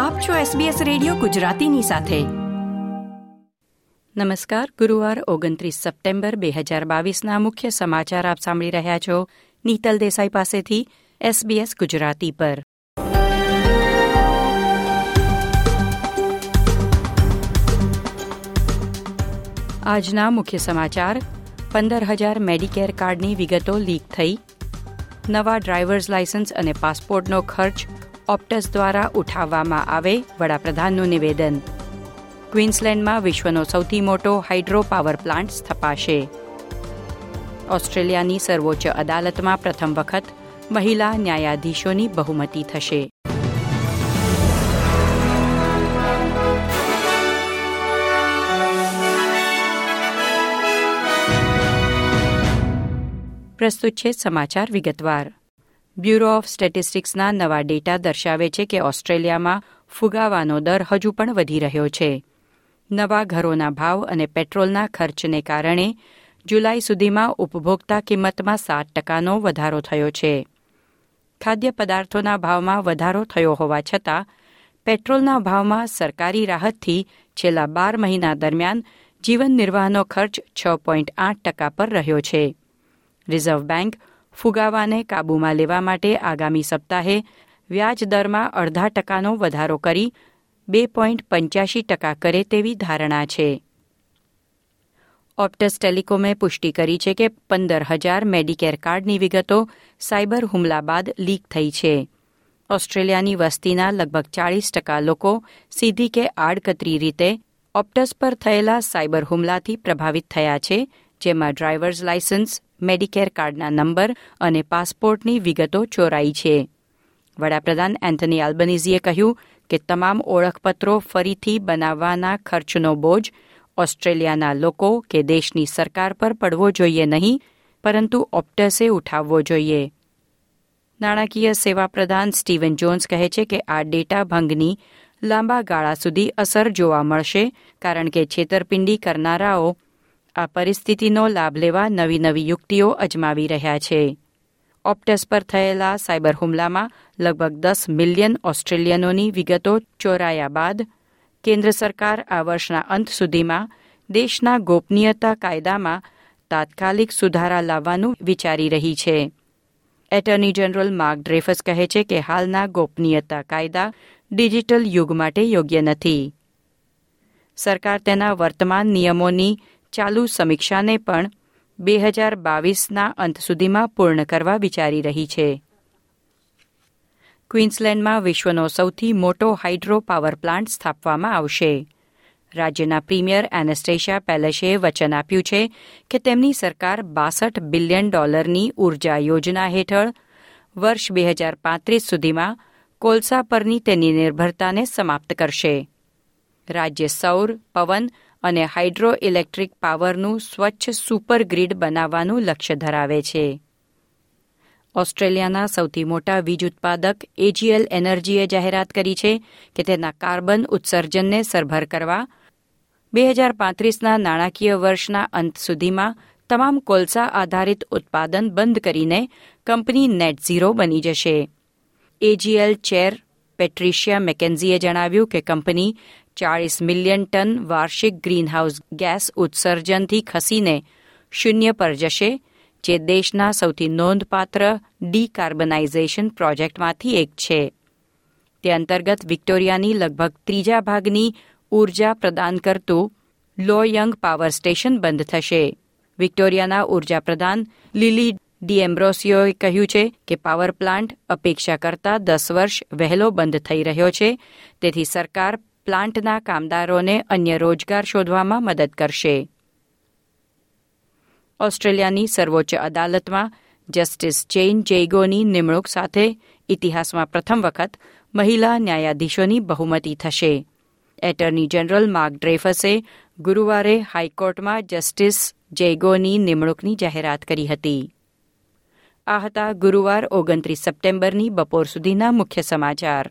આપ છો SBS radio ગુજરાતીની સાથે. નમસ્કાર, ગુરુવાર ઓગણત્રીસ સપ્ટેમ્બર બે હજાર બાવીસના મુખ્ય સમાચાર આપ સાંભળી રહ્યા છો નીતલ દેસાઈ પાસેથી SBS ગુજરાતી પર. આજના મુખ્ય સમાચાર પંદર હજાર મેડિકેર કાર્ડની વિગતો લીક થઈ. નવા ડ્રાઈવર્સ લાયસન્સ અને પાસપોર્ટનો ખર્ચ ઓપ્ટસ દ્વારા ઉઠાવવામાં આવે, વડાપ્રધાનનું નિવેદન. ક્વીન્સલેન્ડમાં વિશ્વનો સૌથી મોટો હાઇડ્રો પાવર પ્લાન્ટ સ્થપાશે. ઓસ્ટ્રેલિયાની સર્વોચ્ચ અદાલતમાં પ્રથમ વખત મહિલા ન્યાયાધીશોની બહુમતી થશે. પ્રસ્તુત છે સમાચાર વિગતવાર. બ્યુરો ઓફ સ્ટેટિસ્ટિક્સના નવા ડેટા દર્શાવે છે કે ઓસ્ટ્રેલિયામાં ફુગાવાનો દર હજુ પણ વધી રહ્યો છે. નવા ઘરોના ભાવ અને પેટ્રોલના ખર્ચને કારણે જુલાઈ સુધીમાં ઉપભોક્તા કિંમતમાં સાત ટકાનો વધારો થયો છે. ખાદ્ય પદાર્થોના ભાવમાં વધારો થયો હોવા છતાં, પેટ્રોલના ભાવમાં સરકારી રાહતથી છેલ્લા બાર મહિના દરમિયાન જીવન નિર્વાહનો ખર્ચ છ પોઈન્ટ આઠ ટકા પર રહ્યો છે. રિઝર્વ બેંક ફુગાવાને કાબૂમાં લેવા માટે આગામી સપ્તાહે વ્યાજ દરમાં અડધા ટકાનો વધારો કરી બે પોઈન્ટ પંચ્યાસી ટકા કરે તેવી ધારણા છે. ઓપ્ટસ ટેલિકોમે પુષ્ટિ કરી છે કે પંદર હજાર મેડિકેર કાર્ડની વિગતો સાયબર હુમલા બાદ લીક થઈ છે. ઓસ્ટ્રેલિયાની વસ્તીના લગભગ ચાળીસ ટકા લોકો સીધી કે આડકતરી રીતે ઓપ્ટસ પર થયેલા સાયબર હુમલાથી પ્રભાવિત થયા છે જેમાં ડ્રાઈવર્સ લાયસન્સ મેડિકેર કાર્ડના નંબર અને પાસપોર્ટની વિગતો ચોરાઈ છે. વડાપ્રધાન એન્થની આલ્બનીઝીએ કહ્યું કે તમામ ઓળખપત્રો ફરીથી બનાવવાના ખર્ચનો બોજ ઓસ્ટ્રેલિયાના લોકો કે દેશની સરકાર પર પડવો જોઈએ નહીં, પરંતુ ઓપ્ટસે ઉઠાવવો જોઈએ. નાણાકીય સેવા પ્રધાન સ્ટીવન જોન્સ કહે છે કે આ ડેટા ભંગની લાંબા ગાળા સુધી અસર જોવા મળશે, કારણ કે છેતરપિંડી કરનારાઓ આ પરિસ્થિતિનો લાભ લેવા નવી નવી યુક્તિઓ અજમાવી રહ્યા છે. ઓપ્ટસ પર થયેલા સાયબર હુમલામાં લગભગ દસ મિલિયન ઓસ્ટ્રેલિયનોની વિગતો ચોરાયા બાદ કેન્દ્ર સરકાર આ વર્ષના અંત સુધીમાં દેશના ગોપનીયતા કાયદામાં તાત્કાલિક સુધારા લાવવાનું વિચારી રહી છે. એટર્ની જનરલ માર્ક ડ્રેફસ કહે છે કે હાલના ગોપનીયતા કાયદા ડિજિટલ યુગ માટે યોગ્ય નથી. સરકાર તેના વર્તમાન નિયમોની ચાલુ સમીક્ષાને પણ બે હજાર બાવીસના અંત સુધીમાં પૂર્ણ કરવા વિચારી રહી છે. ક્વીન્સલેન્ડમાં વિશ્વનો સૌથી મોટો હાઇડ્રો પાવર પ્લાન્ટ સ્થાપવામાં આવશે. રાજ્યના પ્રીમિયર એનેસ્ટેશિયા પેલેસે વચન આપ્યું છે કે તેમની સરકાર બાસઠ બિલિયન ડોલરની ઊર્જા યોજના હેઠળ વર્ષ બે હજાર પાંત્રીસ સુધીમાં કોલસા પરની તેની નિર્ભરતાને સમાપ્ત કરશે. રાજ્ય સૌર, પવન અને હાઇડ્રો ઇલેક્ટ્રિક પાવરનું સ્વચ્છ સુપર ગ્રીડ બનાવવાનું લક્ષ્ય ધરાવે છે. ઓસ્ટ્રેલિયાના સૌથી મોટા વીજ ઉત્પાદક એજીએલ એનર્જીએ જાહેરાત કરી છે કે તેના કાર્બન ઉત્સર્જનને સરભર કરવા બે હજાર પાંત્રીસના નાણાકીય વર્ષના અંત સુધીમાં તમામ કોલસા આધારિત ઉત્પાદન બંધ કરીને કંપની નેટ ઝીરો બની જશે. એજીએલ ચેર પેટ્રિશિયા મેકેન્ઝીએ જણાવ્યું કે કંપની ચાળીસ મિલિયન ટન વાર્ષિક ગ્રીનહાઉસ ગેસ ઉત્સર્જનથી ખસીને શૂન્ય પર જશે, જે દેશના સૌથી નોંધપાત્ર ડીકાર્બનાઇઝેશન પ્રોજેક્ટમાંથી એક છે. તે અંતર્ગત વિક્ટોરિયાની લગભગ ત્રીજા ભાગની ઊર્જા પ્રદાન કરતું લોયંગ પાવર સ્ટેશન બંધ થશે. વિક્ટોરિયાના ઊર્જા પ્રધાન લીલી ડીએમ્બ્રોસિયોએ કહ્યું છે કે પાવર પ્લાન્ટ અપેક્ષા કરતા દસ વર્ષ વહેલો બંધ થઈ રહ્યો છે. તેથી સરકાર પ્લાન્ટના કામદારોને અન્ય રોજગાર શોધવામાં મદદ કરશે. ઓસ્ટ્રેલિયાની સર્વોચ્ચ અદાલતમાં જસ્ટિસ ચેઇન જૈગોની નિમણૂક સાથે ઇતિહાસમાં પ્રથમ વખત મહિલા ન્યાયાધીશોની બહુમતી થશે. એટર્ની જનરલ માર્ક ડ્રેફસે ગુરુવારે હાઈકોર્ટમાં જસ્ટિસ જેગોની નિમણૂકની જાહેરાત કરી હતી. આ હતા ગુરુવાર ઓગણત્રીસ સપ્ટેમ્બરની બપોર સુધીના મુખ્ય સમાચાર.